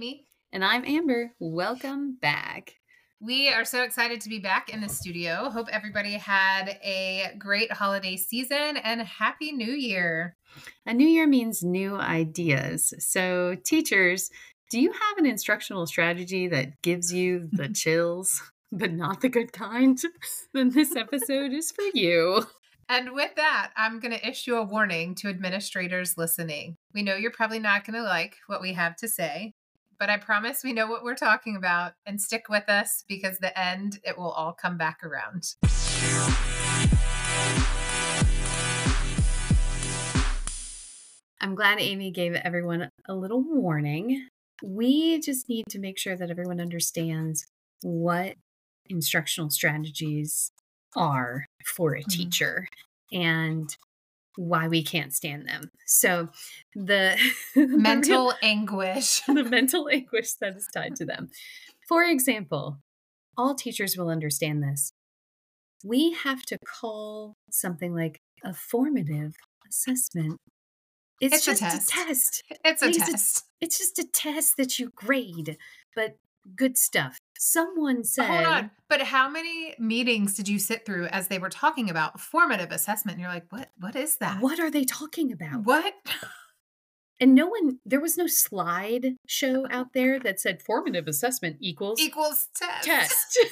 Amy. And I'm Amber. Welcome back. We are so excited to be back in the studio. Hope everybody had a great holiday season and Happy New Year. A new year means new ideas. So, teachers, do you have an instructional strategy that gives you the chills, but not the good kind? then this episode is for you. And with that, I'm going to issue a warning to administrators listening. We know you're probably not going to like what we have to say, but I promise we know what we're talking about and stick with us because the end, it will all come back around. I'm glad Amy gave everyone a little warning. We just need to make sure that everyone understands what instructional strategies are for a mm-hmm. teacher and why we can't stand them. So the mental anguish, the mental anguish that is tied to them. For example, all teachers will understand this. We have to call something like a formative assessment. It's, it's just a test. a test. It's a test. it's just a test that you grade. But good stuff. Someone said, Hold on, but how many meetings did you sit through as they were talking about formative assessment? And you're like, what? What is that? What are they talking about? What? And no one, there was no slide show out there that said formative assessment equals equals test. Test.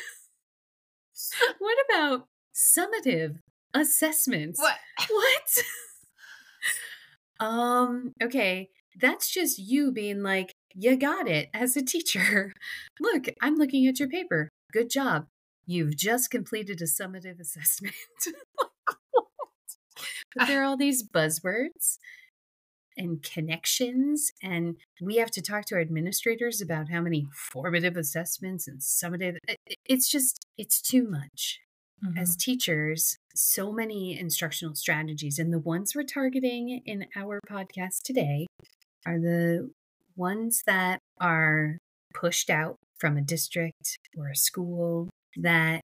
what about summative assessments? What? What? um. Okay, that's just you being like, you got it as a teacher. Look, I'm looking at your paper. Good job. You've just completed a summative assessment. but there are all these buzzwords and connections and we have to talk to our administrators about how many formative assessments and summative it's just it's too much mm-hmm. as teachers so many instructional strategies and the ones we're targeting in our podcast today are the ones that are pushed out from a district or a school that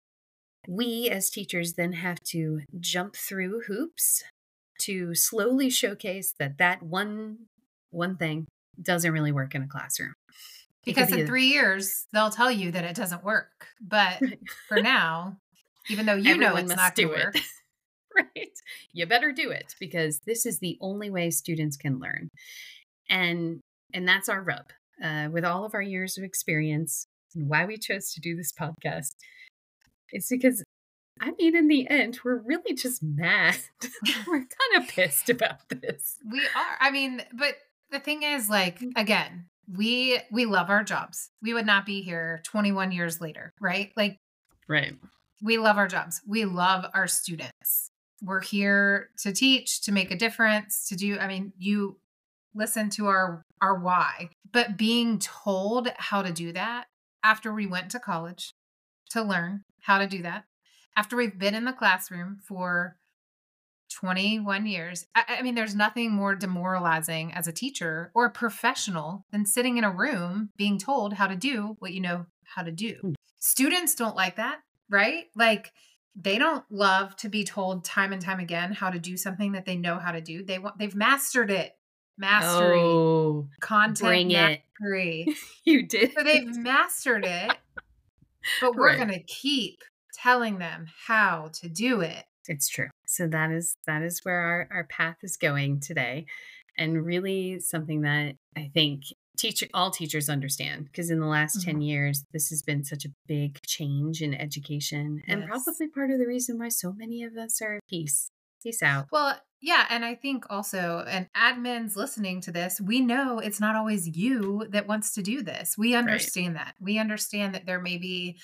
we as teachers then have to jump through hoops to slowly showcase that that one one thing doesn't really work in a classroom. Because in three years they'll tell you that it doesn't work but for now even though you know it's not do it. work, right. You better do it because this is the only way students can learn. And and that's our rub uh, with all of our years of experience and why we chose to do this podcast. It's because, I mean, in the end, we're really just mad. we're kind of pissed about this. We are. I mean, but the thing is, like, mm. again, we we love our jobs. We would not be here 21 years later, right? Like, right. We love our jobs. We love our students. We're here to teach, to make a difference, to do. I mean, you listen to our our why. But being told how to do that after we went to college to learn how to do that after we've been in the classroom for 21 years I, I, mean there's nothing more demoralizing as a teacher or a professional than sitting in a room being told how to do what you know how to do. Mm. students don't like that right? Like they don't love to be told time and time again how to do something that they know how to do. They want they've mastered it mastery, oh, content bring mastery. It. you did. So they've mastered it, but we're right. going to keep telling them how to do it. It's true. So that is that is where our, our path is going today. And really something that I think teach all teachers understand because in the last mm-hmm. 10 years this has been such a big change in education yes. and probably part of the reason why so many of us are at peace Peace out. Well, yeah. And I think also, and admins listening to this, we know it's not always you that wants to do this. We understand right. that. We understand that there may be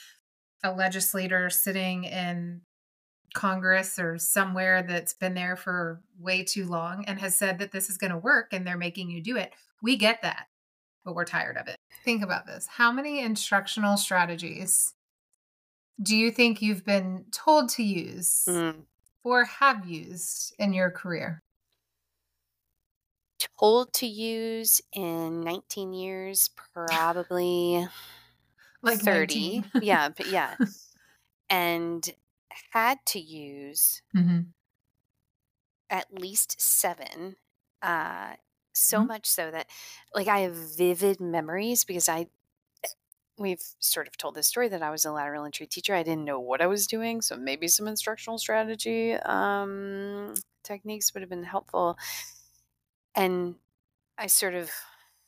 a legislator sitting in Congress or somewhere that's been there for way too long and has said that this is going to work and they're making you do it. We get that, but we're tired of it. Think about this. How many instructional strategies do you think you've been told to use mm or have used in your career? Told to use in 19 years, probably like 30. yeah, but yeah. and had to use mm-hmm. at least seven uh, So Mhm. much so that, like, I have vivid memories because I, we've sort of told this story that I was a lateral entry teacher. I didn't know what I was doing, so maybe some instructional strategy um, techniques would have been helpful. And I sort of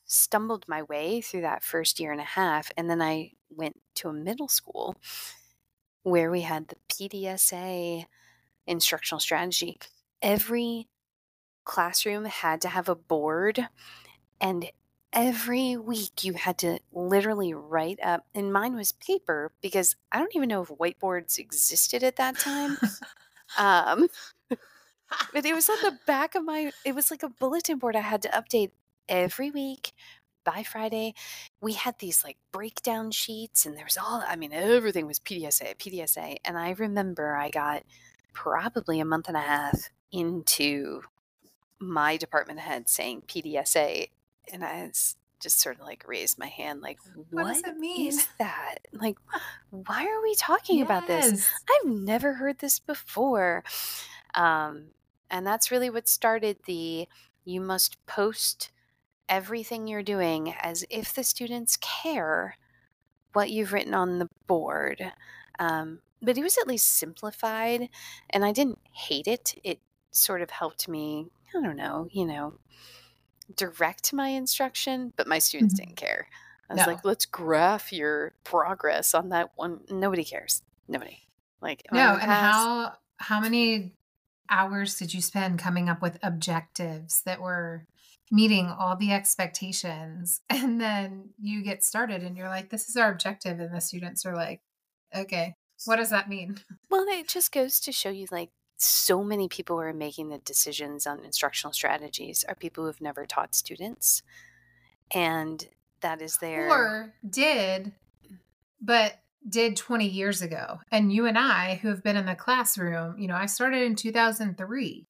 stumbled my way through that first year and a half, and then I went to a middle school where we had the PDSA instructional strategy. Every classroom had to have a board and every week you had to literally write up and mine was paper because i don't even know if whiteboards existed at that time um but it was on the back of my it was like a bulletin board i had to update every week by friday. We had these like breakdown sheets and there was all i mean everything was pdsa pdsa and i remember i got probably a month and a half into my department head saying pdsa and I just sort of like raised my hand like What what does it mean?" is that like why are we talking about this I've never heard this before. Um, and that's really what started the you must post everything you're doing as if the students care what you've written on the board. Um, but it was at least simplified, and I didn't hate it. It sort of helped me, I don't know, you know, direct my instruction, but my students Mhm. didn't care. I was No. like, let's graph your progress on that one. Nobody cares. Nobody. Like, No, and pass? how how many hours did you spend coming up with objectives that were meeting all the expectations? And then you get started and you're like, this is our objective. And the students are like, okay, what does that mean? Well, it just goes to show you like so many people who are making the decisions on instructional strategies are people who have never taught students. And that is their Or did, but did 20 years ago. And you and I, who have been in the classroom, you know, I started in 2003.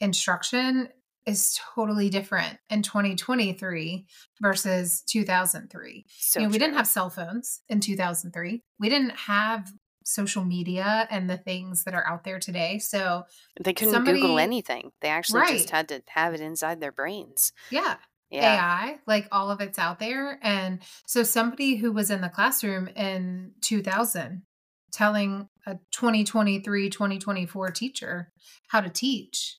Instruction is totally different in 2023 versus 2003. so you know, we didn't have cell phones in 2003. We didn't have social media and the things that are out there today. So, they couldn't Google anything. They actually Right. just had to have it inside their brains. yeah, Yeah. AI, like all of it's out there. And so somebody who was in the classroom in 2000 telling a 2023, 2024 teacher how to teach,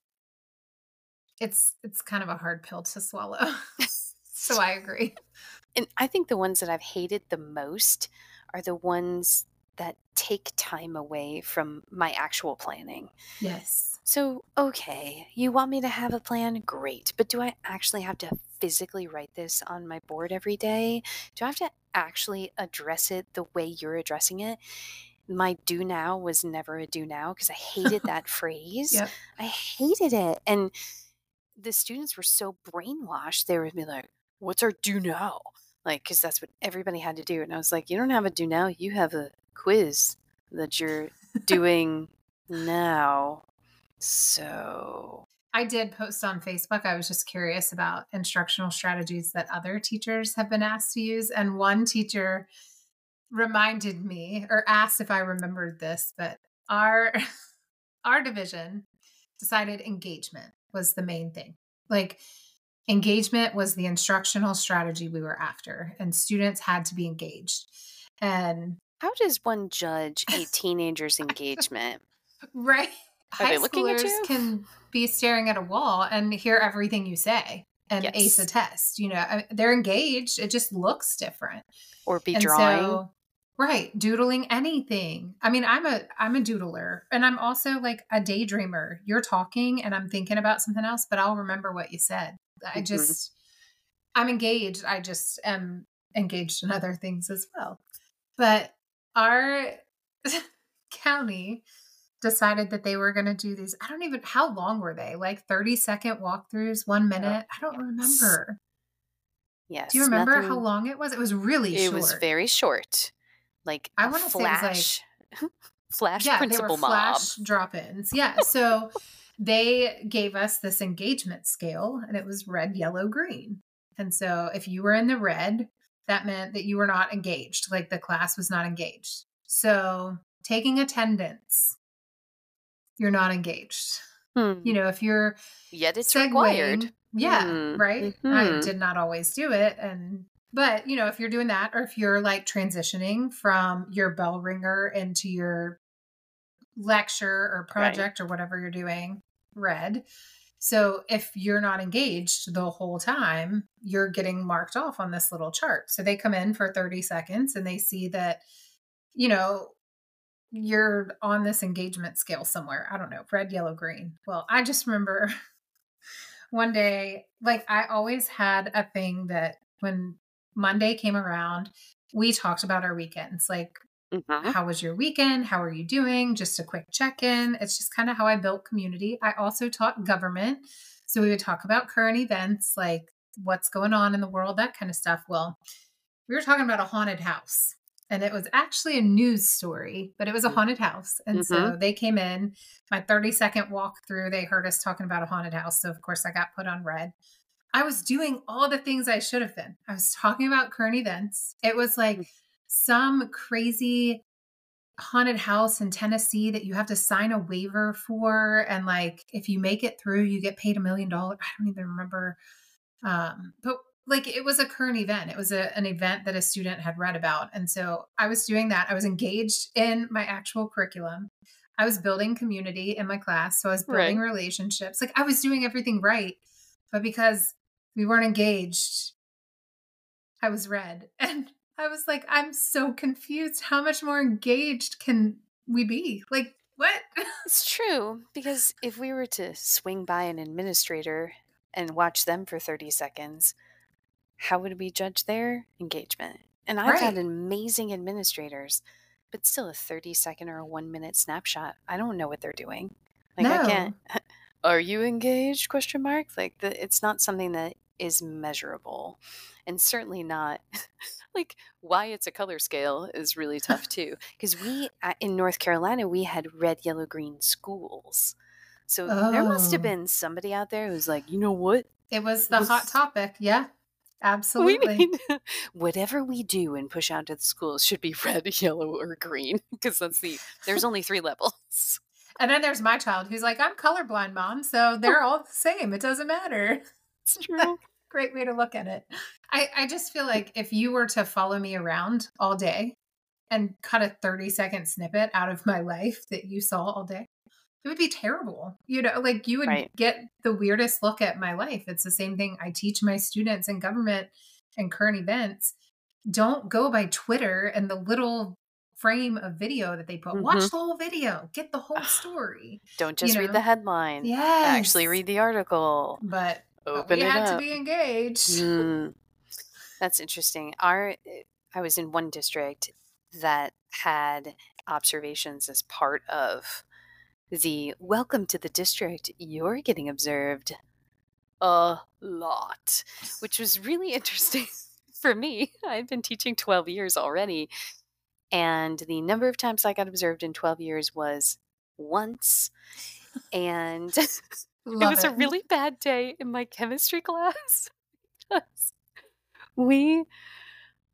it's it's kind of a hard pill to swallow. so I agree. And I think the ones that I've hated the most are the ones that take time away from my actual planning. Yes. So, okay, you want me to have a plan? Great. But do I actually have to physically write this on my board every day? Do I have to actually address it the way you're addressing it? My do now was never a do now because I hated that phrase. Yep. I hated it. And the students were so brainwashed, they would be like, What's our do now? Like, because that's what everybody had to do. And I was like, You don't have a do now, you have a quiz that you're doing now. So, I did post on Facebook. I was just curious about instructional strategies that other teachers have been asked to use. And one teacher reminded me or asked if I remembered this, but our our division decided engagement was the main thing. Like engagement was the instructional strategy we were after and students had to be engaged. And how does one judge a teenager's engagement? Right. Are High they looking at schoolers can be staring at a wall and hear everything you say and ace a test. You know, they're engaged. It just looks different. Or be And drawing? so- right, doodling anything. I mean, I'm a I'm a doodler, and I'm also like a daydreamer. You're talking, and I'm thinking about something else, but I'll remember what you said. I Mhm. just I'm engaged. I just am engaged in other things as well. But our county decided that they were going to do these. I don't even, how long were they? Like 30 second walkthroughs, one minute? I don't remember. yes. Do you remember how long it was? It was really It short. was very short. Like I say it was like- flash, flash yeah, they principal were mob. flash drop ins. Yeah. So they gave us this engagement scale and it was red, yellow, green. And so if you were in the red, that meant that you were not engaged, like the class was not engaged. So taking attendance, you're not engaged. Hmm. You know, if you're Yet it's segueing- required. Yeah, Mm. right? I Mhm. did not always do it and but, you know, if you're doing that or if you're like transitioning from your bell ringer into your lecture or Right. project or whatever you're doing, read. So if you're not engaged the whole time, you're getting marked off on this little chart. So they come in for 30 seconds and they see that, you know, you're on this engagement scale somewhere. I don't know, red, yellow, green. Well, I just remember one day, like I always had a thing that when Monday came around, we talked about our weekends. Like, Mhm. how was your weekend? How are you doing? Just a quick check in. It's just kind of how I built community. I also taught government. So we would talk about current events, like what's going on in the world, that kind of stuff. Well, we were talking about a haunted house. And it was actually a news story, but it was a Mm. haunted house. And so they came in, my 30 second walkthrough, they heard us talking about a haunted house. So, of course, I got put on red. I was doing all the things I should have been. I was talking about current events. It was like some crazy haunted house in Tennessee that you have to sign a waiver for. And like, if you make it through, you get paid a million dollars. I don't even remember. Um, but like, it was a current event. It was a, an event that a student had read about. And so I was doing that. I was engaged in my actual curriculum. I was building community in my class. So I was building Right. relationships. Like, I was doing everything right. But because we weren't engaged, I was red. And I was like, I'm so confused. How much more engaged can we be? Like, what? It's true because if we were to swing by an administrator and watch them for 30 seconds, how would we judge their engagement? And I've had amazing administrators, but still a 30 second or a 1 minute snapshot. I don't know what they're doing. Like I can't Are you engaged? question mark. Like the, it's not something that is measurable and certainly not like why it's a color scale is really tough too because we uh, in north carolina we had red yellow green schools so there must have Oh. been somebody out there who's like you know what It was the hot topic. Yeah, we absolutely. need whatever we do and push out to the schools should be red yellow or green because that's the there's only three levels And then there's my child who's like, I'm colorblind, mom. So they're all the same. It doesn't matter. it's true Great way to look at it. I, I just feel like if you were to follow me around all day and cut a 30 second snippet out of my life that you saw all day, it would be terrible. You know, like you would Right. get the weirdest look at my life. It's the same thing I teach my students in government and current events. Don't go by Twitter and the little frame of video that they put. Watch Mhm. the whole video, get the whole story. don't You just read the headline Yeah. actually read the article but open we had up to be engaged. Mm, that's interesting. Our I was in one district that had observations as part of the welcome to the district. You're getting observed a lot, which was really interesting for me. I've been teaching 12 years already, and the number of times I got observed in 12 years was once. And it Love was a really bad day in my chemistry class we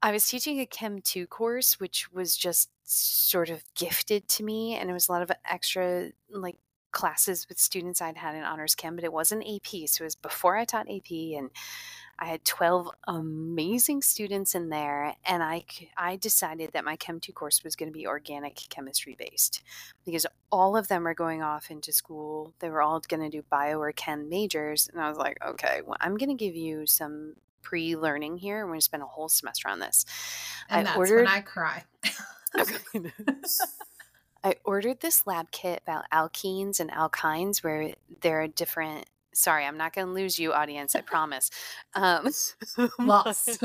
I was teaching a Chem 2 course which was just sort of gifted to me and it was a lot of extra like classes with students I'd had in honors chem but it wasn't AP so it was before I taught AP and I had 12 amazing students in there and I, I decided that my Chem 2 course was going to be organic chemistry based because all of them are going off into school. They were all going to do bio or chem majors. And I was like, okay, well, I'm going to give you some pre learning here. We're going to spend a whole semester on this. And I that's ordered- when I cry. Okay. I ordered this lab kit about alkenes and alkynes where there are different. Sorry, I'm not going to lose you, audience. I promise. Um, Lost.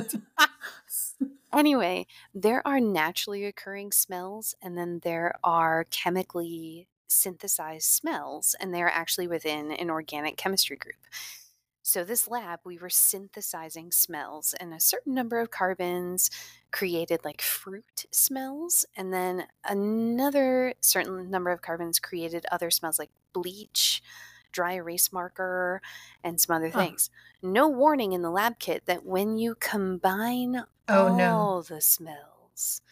anyway, there are naturally occurring smells, and then there are chemically synthesized smells, and they're actually within an organic chemistry group. So, this lab, we were synthesizing smells, and a certain number of carbons created like fruit smells, and then another certain number of carbons created other smells like bleach, dry erase marker, and some other things. No warning in the lab kit that when you combine Oh, all no. the smells,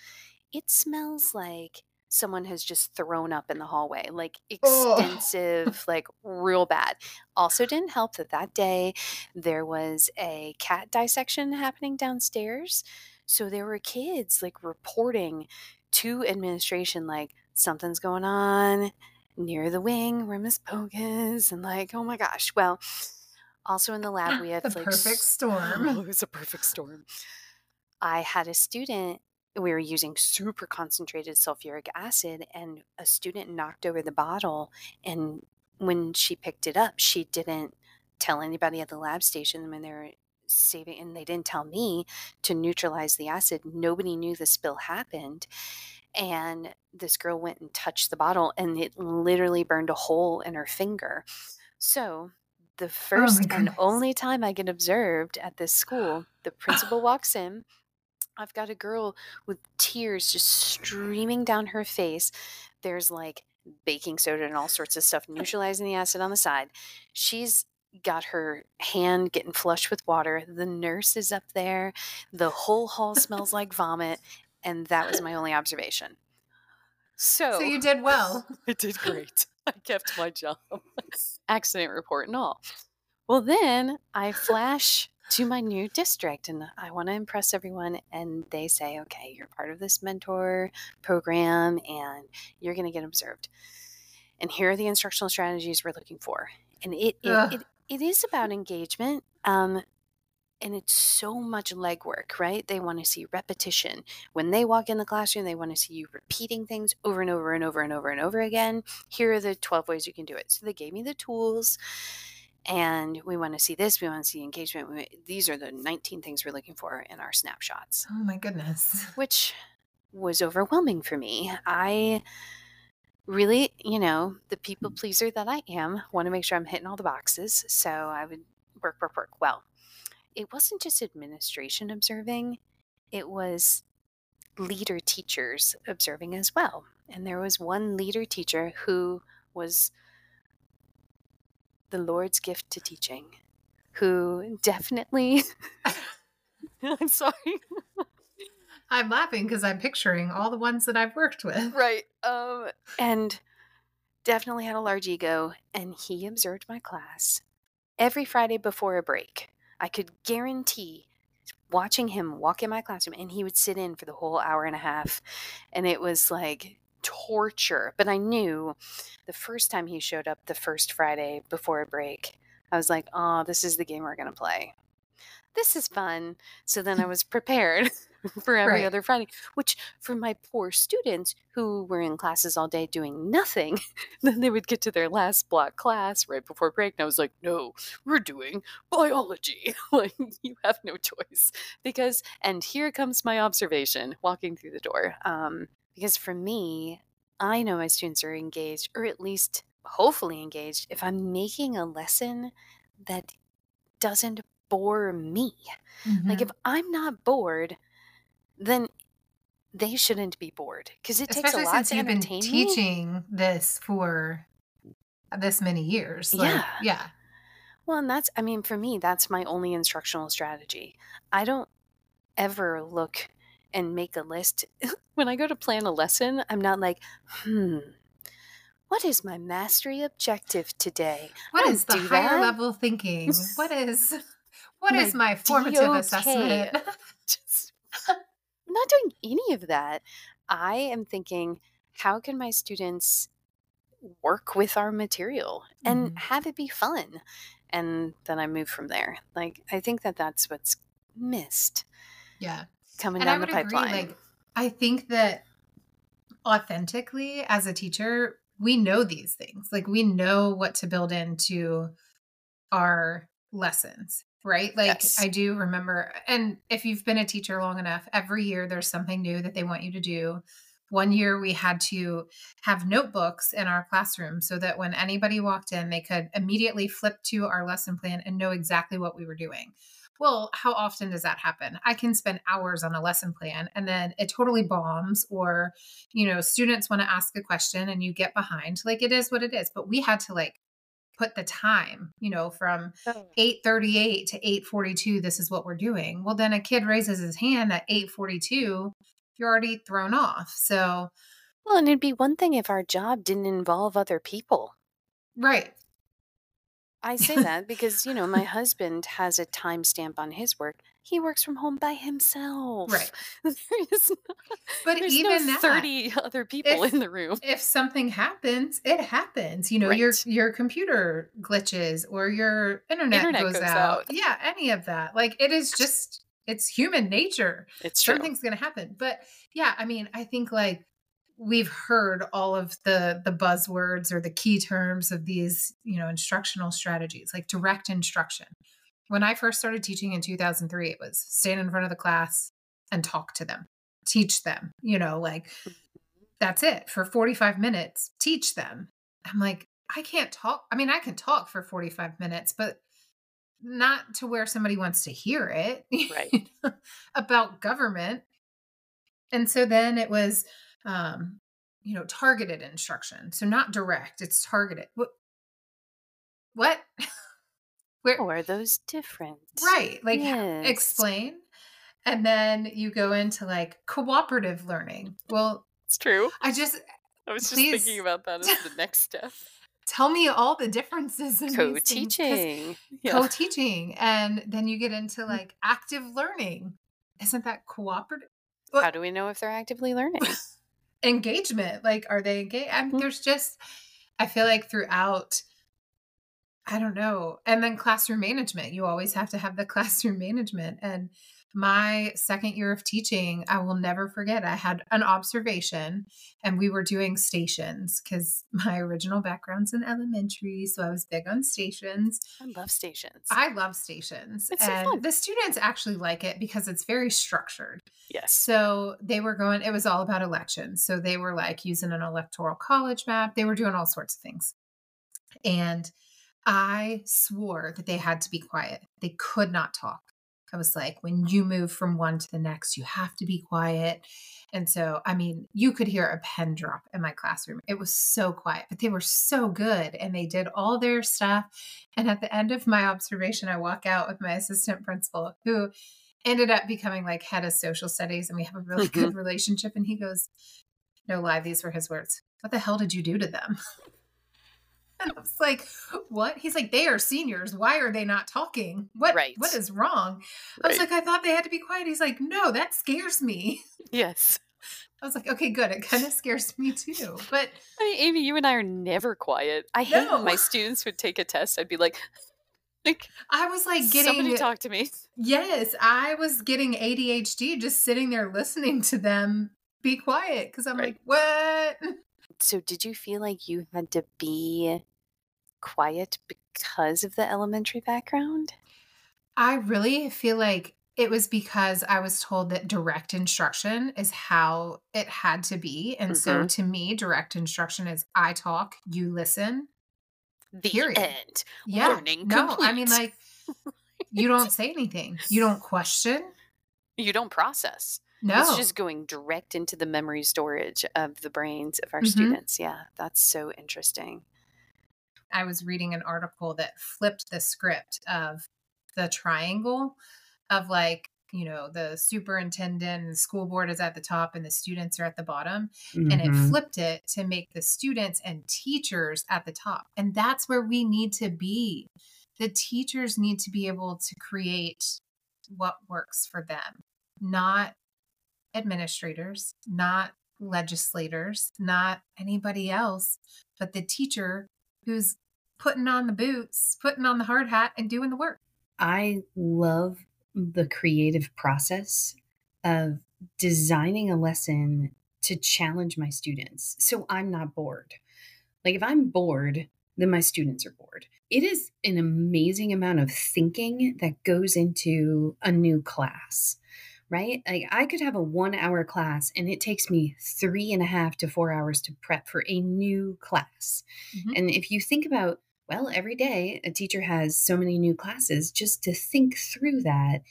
it smells like someone has just thrown up in the hallway, like Oh. extensive, like real bad. Also, didn't help that that day there was a cat dissection happening downstairs. So there were kids like reporting to administration, like something's going on near the wing where Miss Pogue is, and like, oh my gosh. Well, also in the lab, we have The like perfect storm. Oh, it was a perfect storm. I had a student, we were using super concentrated sulfuric acid, and a student knocked over the bottle. And when she picked it up, she didn't tell anybody at the lab station when they were saving, and they didn't tell me to neutralize the acid. Nobody knew the spill happened. And this girl went and touched the bottle, and it literally burned a hole in her finger. So, the oh first and only time I get observed at this school, the principal walks in. I've got a girl with tears just streaming down her face. There's like baking soda and all sorts of stuff neutralizing the acid on the side. She's got her hand getting flushed with water. The nurse is up there. The whole hall smells like vomit. And that was my only observation. So, So you did well. I did great. I kept my job. Accident report and all. Well, then I flash to my new district and I want to impress everyone. And they say, okay, you're part of this mentor program and you're going to get observed. And here are the instructional strategies we're looking for. And it, it, it, it is about engagement. Um, and it's so much legwork, right? They want to see repetition. When they walk in the classroom, they want to see you repeating things over and over and over and over and over again. Here are the 12 ways you can do it. So they gave me the tools, and we want to see this. We want to see engagement. We, these are the 19 things we're looking for in our snapshots, Oh my goodness. which was overwhelming for me. I really, you know, the people mm-hmm. pleaser that I am, want to make sure I'm hitting all the boxes. So I would work, work, work. Well, it wasn't just administration observing, it was leader teachers observing as well. And there was one leader teacher who was the Lord's gift to teaching, who definitely. I'm sorry. I'm laughing because I'm picturing all the ones that I've worked with. Right. Um, and definitely had a large ego. And he observed my class every Friday before a break. I could guarantee watching him walk in my classroom and he would sit in for the whole hour and a half. And it was like torture. But I knew the first time he showed up, the first Friday before a break, I was like, oh, this is the game we're going to play. This is fun. So then I was prepared for every Right. other Friday, which for my poor students who were in classes all day doing nothing, then they would get to their last block class right before break. And I was like, no, we're doing biology. like, you have no choice. Because, and here comes my observation walking through the door. Um, because for me, I know my students are engaged, or at least hopefully engaged, if I'm making a lesson that doesn't bore me. Like, Mhm. if I'm not bored, then they shouldn't be bored because it takes Especially a lot since to you've been me. teaching this for this many years. Like, Yeah. Yeah. Well, and that's, I mean, for me, that's my only instructional strategy. I don't ever look and make a list. when I go to plan a lesson, I'm not like, hmm, what is my mastery objective today? What is the higher that. level thinking? What is what My is my formative DOK. assessment? Not doing any of that. I am thinking, how can my students work with our material and Mhm. have it be fun? And then I move from there. Like, I think that that's what's missed yeah. coming And down the would agree. pipeline. Like, I think that authentically, as a teacher, we know these things. Like, we know what to build into our lessons, right? Like, Yes. I do remember, and if you've been a teacher long enough, every year there's something new that they want you to do. One year we had to have notebooks in our classroom so that when anybody walked in, they could immediately flip to our lesson plan and know exactly what we were doing. Well, how often does that happen? I can spend hours on a lesson plan and then it totally bombs, or, you know, students want to ask a question and you get behind. Like it is what it is. But we had to like put the time, you know, from 838 to 842, this is what we're doing. Well, then a kid raises his hand at 842, you're already thrown off. So Well, and it'd be one thing if our job didn't involve other people. Right. I say that because, you know, my husband has a timestamp on his work. He works from home by himself. Right. There is no, But even no that, 30 other people if- in the room. if something happens, it happens. You know, your your computer glitches or your internet, Internet goes, goes out. out. Yeah, any of that. Like it is just it's human nature. It's true. Something's going to happen. But yeah, I mean, I think like we've heard all of the the buzzwords or the key terms of these, you know, instructional strategies, like direct instruction. When I first started teaching in 2003, it was stand in front of the class and talk to them, teach them, you know, like mm-hmm. that's it for 45 minutes, teach them. I'm like, I can't talk. I mean, I can talk for 45 minutes, but not to where somebody wants to hear it Right. about government. And so then it was, um, you know, targeted instruction. So not direct, it's targeted. What? What? Where? Are those different? Right. Like, Yes. explain. And then you go into like cooperative learning. Well, It's true. I just I was just thinking about that as the next step. tell me all the differences in these things, 'cause Co-teaching. Yeah. co-teaching and then you get into like active learning isn't that cooperative How do we know if they're actively learning? Engagement like are they engaged I mean, Mhm. there's just i feel like throughout i don't know and then classroom management you always have to have the classroom management and my second year of teaching i will never forget i had an observation and we were doing stations because my original background's in elementary so i was big on stations I love stations. I love stations. It's so fun. the students actually like it because it's very structured. yes. So they were going, it was all about elections. So they were like using an electoral college map. They were doing all sorts of things. And I swore that they had to be quiet. They could not talk. I was like, when you move from one to the next, you have to be quiet. And so, I mean, you could hear a pen drop in my classroom. It was so quiet, but they were so good and they did all their stuff. And at the end of my observation, I walk out with my assistant principal who ended up becoming like head of social studies. And we have a really mm-hmm. good relationship. And he goes, No lie, these were his words. What the hell did you do to them? And I was like, what? He's like, they are seniors. Why are they not talking? What Right. what is wrong? I was Right. like, I thought they had to be quiet. He's like, no, that scares me. Yes. I was like, okay, good. It kind of scares me too. But I mean, Amy, you and I are never quiet. I hate when my students would take a test. I'd be like, like I was like getting somebody talk to me. Yes, I was getting ADHD just sitting there listening to them be quiet because I'm Right. like, what? So, did you feel like you had to be quiet because of the elementary background? I really feel like it was because I was told that direct instruction is how it had to be. And so mm-hmm. to me, direct instruction is I talk, you listen. The Period. end. Yeah. Learning no, I mean, like, you don't say anything, you don't question. You don't process. No. It's just going direct into the memory storage of the brains of our Mhm. students. Yeah, that's so interesting. I was reading an article that flipped the script of the triangle of like, you know, the superintendent and the school board is at the top and the students are at the bottom. And it Mhm. flipped it to make the students and teachers at the top. And that's where we need to be. The teachers need to be able to create what works for them, not administrators, not legislators, not anybody else, but the teacher who's putting on the boots, putting on the hard hat, and doing the work. I love the creative process of designing a lesson to challenge my students so I'm not bored. Like, if I'm bored, then my students are bored. It is an amazing amount of thinking that goes into a new class, right? Like, I could have a one hour class and it takes me three and a half to four hours to prep for a new class. Mhm. And if you think about, well, every day a teacher has so many new classes, just to think through that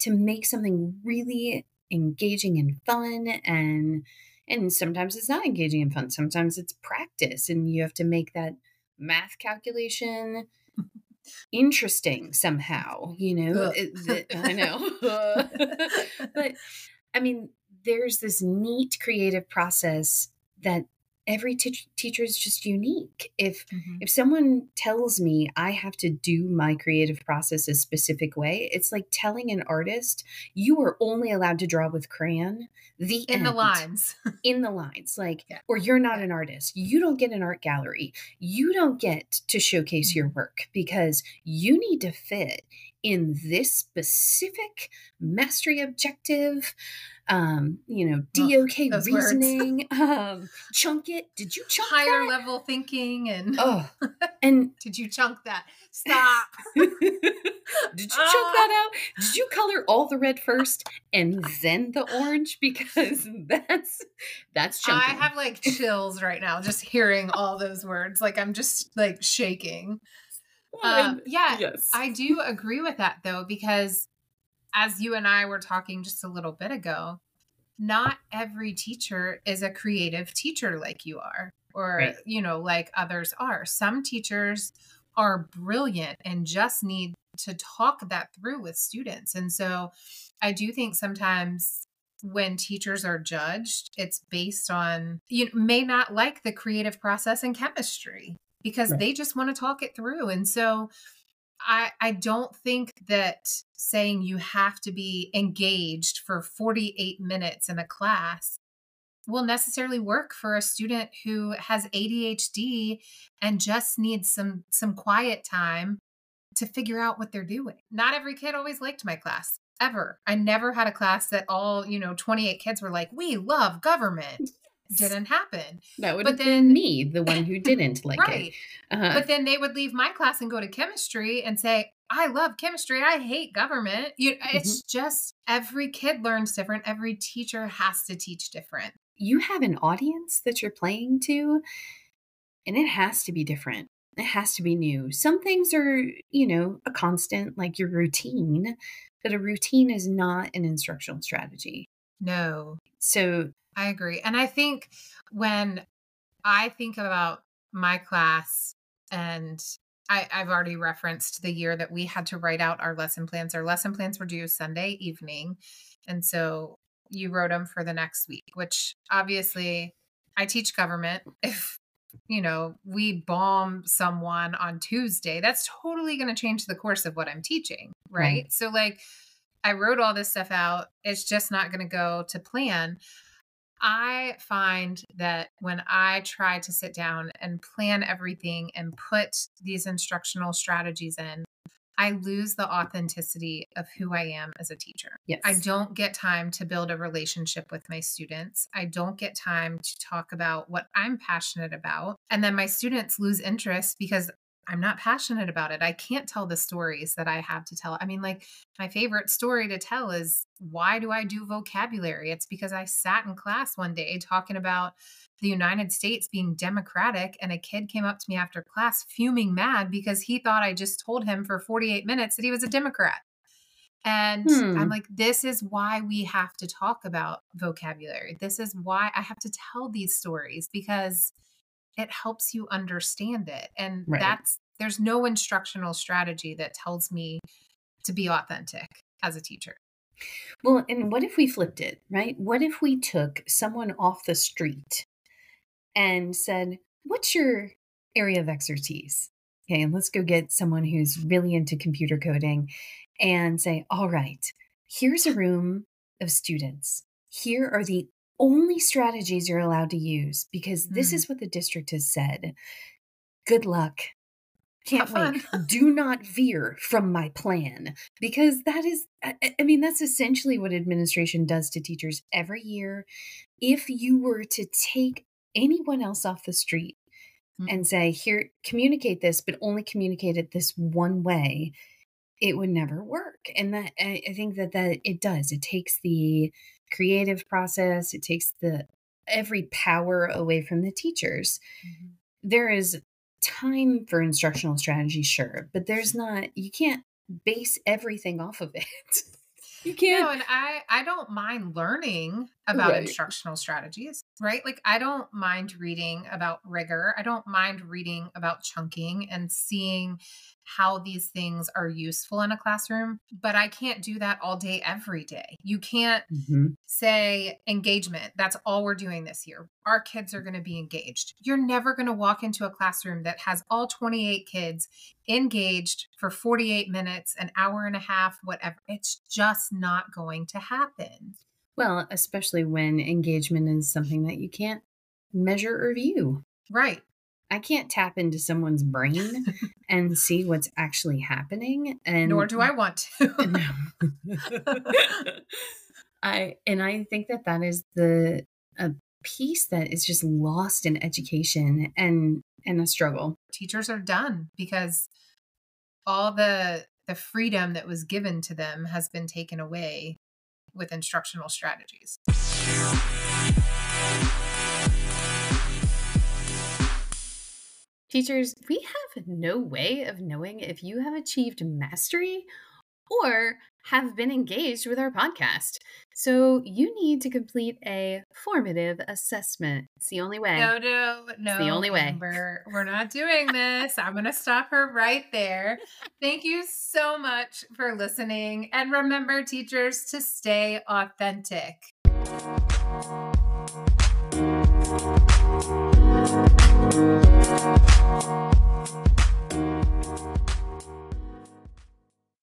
to make something really engaging and fun and and sometimes it's not engaging and fun sometimes it's practice and you have to make that math calculation interesting somehow you know uh. It- i know. Uh. But i mean there's this neat creative process that every t- teacher is just unique. If Mhm. if someone tells me I have to do my creative process a specific way, it's like telling an artist you are only allowed to draw with crayon. The in the lines. in the lines like Yeah. or you're not Yeah. an artist you don't get an art gallery you don't get to showcase your Mhm. work because you need to fit in this specific mastery objective um you know dok words. reasoning um chunk it did you chunk Higher that? level thinking and oh and did you chunk that? Stop. did you chunk that out did you color all the red first and then the orange because that's that's I have like chills right now just hearing all those words. Like I'm just like shaking. Um, yeah, yes I do agree with that though, because as you and I were talking just a little bit ago, not every teacher is a creative teacher like you are, or, Right. you know, like others are. Some teachers are brilliant and just need to talk that through with students. And so I do think sometimes when teachers are judged, it's based on you may not like the creative process in chemistry because Right. they just want to talk it through. And so I I don't think that saying you have to be engaged for 48 minutes in a class will necessarily work for a student who has ADHD and just needs some some quiet time to figure out what they're doing. Not every kid always liked my class ever. I never had a class that all, you know, 28 kids were like, "We love government." Didn't happen. That would But have then- been me, the one who didn't like right. it. Uh-huh. But then they would leave my class and go to chemistry and say, I love chemistry. I hate government. You, it's just every kid learns different. Every teacher has to teach different. you have an audience that you're playing to, and it has to be different. It has to be new. Some things are, you know, a constant, like your routine, but a routine is not an instructional strategy. No, So, I agree. And I think when I think about my class, and I, I've already referenced the year that we had to write out our lesson plans. Our lesson plans were due Sunday evening. And so you wrote them for the next week, which obviously I teach government. If, you know, we bomb someone on Tuesday, that's totally going to change the course of what I'm teaching. Right. Right. So, like, I wrote all this stuff out. It's just not going to go to plan. I find that when I try to sit down and plan everything and put these instructional strategies in, I lose the authenticity of who I am as a teacher. yes. I don't get time to build a relationship with my students. I don't get time to talk about what I'm passionate about. And then my students lose interest because I'm not passionate about it. I can't tell the stories that I have to tell. I mean, like, my favorite story to tell is why do I do vocabulary? It's because I sat in class one day talking about the United States being democratic, and a kid came up to me after class fuming mad because he thought I just told him for 48 minutes that he was a Democrat. And Hmm. I'm like, this is why we have to talk about vocabulary. This is why I have to tell these stories because it helps you understand it. And Right. that's, there's no instructional strategy that tells me to be authentic as a teacher. Well, and what if we flipped it, right? What if we took someone off the street and said, What's your area of expertise? Okay, and let's go get someone who's really into computer coding and say, All right, here's a room of students. Here are the only strategies you're allowed to use because this Mm. is what the district has said. Good luck. Can't wait. Do not veer from my plan because that is, I, I- I mean, that's essentially what administration does to teachers every year. If you were to take anyone else off the street Mm. and say, here, communicate this, but only communicate it this one way, it would never work. And that, I, I think that, that it does. It takes the creative process, it takes the every power away from the teachers Mhm. there is time for instructional strategy, sure, but there's not, you can't base everything off of it. you can't. No, and I I don't mind learning about Right. instructional strategies, right? Like I don't mind reading about rigor. I don't mind reading about chunking and seeing how these things are useful in a classroom, but I can't do that all day every day. You can't Mhm. say engagement. That's all we're doing this year. Our kids are going to be engaged. You're never going to walk into a classroom that has all 28 kids engaged for 48 minutes, an hour and a half, whatever. It's just not going to happen. Well, especially when engagement is something that you can't measure or view. Right. I can't tap into someone's brain and see what's actually happening. And Nor do I want to. I and I think that that is the a piece that is just lost in education and and a struggle. Teachers are done because all the the freedom that was given to them has been taken away with instructional strategies. Teachers, we have no way of knowing if you have achieved mastery or have been engaged with our podcast. So you need to complete a formative assessment. It's the only way. No, no, no. It's the only way. Amber, we're not doing this. I'm going to stop her right there. Thank you so much for listening. And remember, teachers, to stay authentic.